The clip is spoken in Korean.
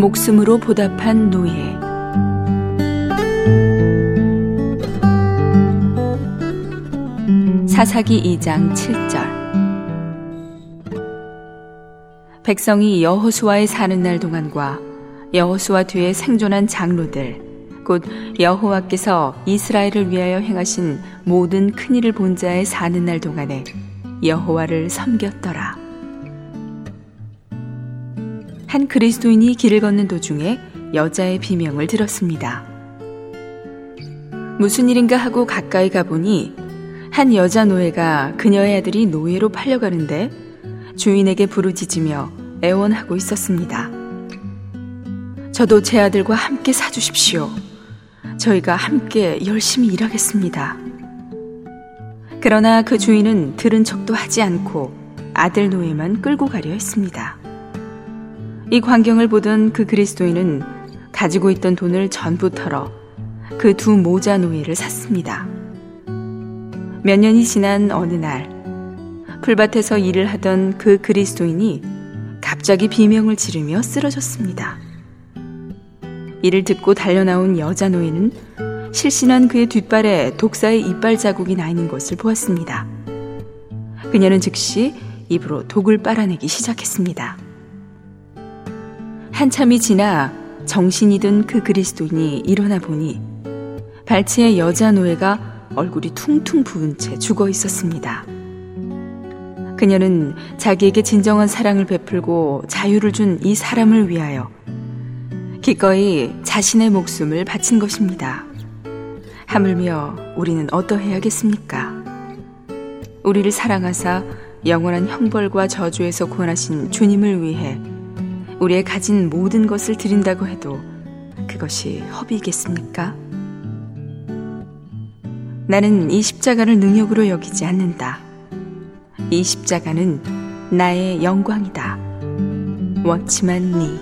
목숨으로 보답한 노예. 사사기 2장 7절. 백성이 여호수아의 사는 날 동안과 여호수아 뒤에 생존한 장로들 곧 여호와께서 이스라엘을 위하여 행하신 모든 큰 일을 본 자의 사는 날 동안에 여호와를 섬겼더라. 한 그리스도인이 길을 걷는 도중에 여자의 비명을 들었습니다. 무슨 일인가 하고 가까이 가보니 한 여자 노예가 그녀의 아들이 노예로 팔려가는데 주인에게 부르짖으며 애원하고 있었습니다. 저도 제 아들과 함께 사주십시오. 저희가 함께 열심히 일하겠습니다. 그러나 그 주인은 들은 척도 하지 않고 아들 노예만 끌고 가려 했습니다. 이 광경을 보던 그 그리스도인은 가지고 있던 돈을 전부 털어 그 두 모자 노예를 샀습니다. 몇 년이 지난 어느 날, 풀밭에서 일을 하던 그 그리스도인이 갑자기 비명을 지르며 쓰러졌습니다. 이를 듣고 달려나온 여자 노예는 실신한 그의 뒷발에 독사의 이빨 자국이 나 있는 것을 보았습니다. 그녀는 즉시 입으로 독을 빨아내기 시작했습니다. 한참이 지나 정신이 든 그 그리스도인이 일어나 보니 발치의 여자 노예가 얼굴이 퉁퉁 부은 채 죽어 있었습니다. 그녀는 자기에게 진정한 사랑을 베풀고 자유를 준 이 사람을 위하여 기꺼이 자신의 목숨을 바친 것입니다. 하물며 우리는 어떠해야겠습니까? 우리를 사랑하사 영원한 형벌과 저주에서 구원하신 주님을 위해 우리의 가진 모든 것을 드린다고 해도 그것이 허비겠습니까? 나는 이 십자가를 능력으로 여기지 않는다. 이 십자가는 나의 영광이다. 워치만 니.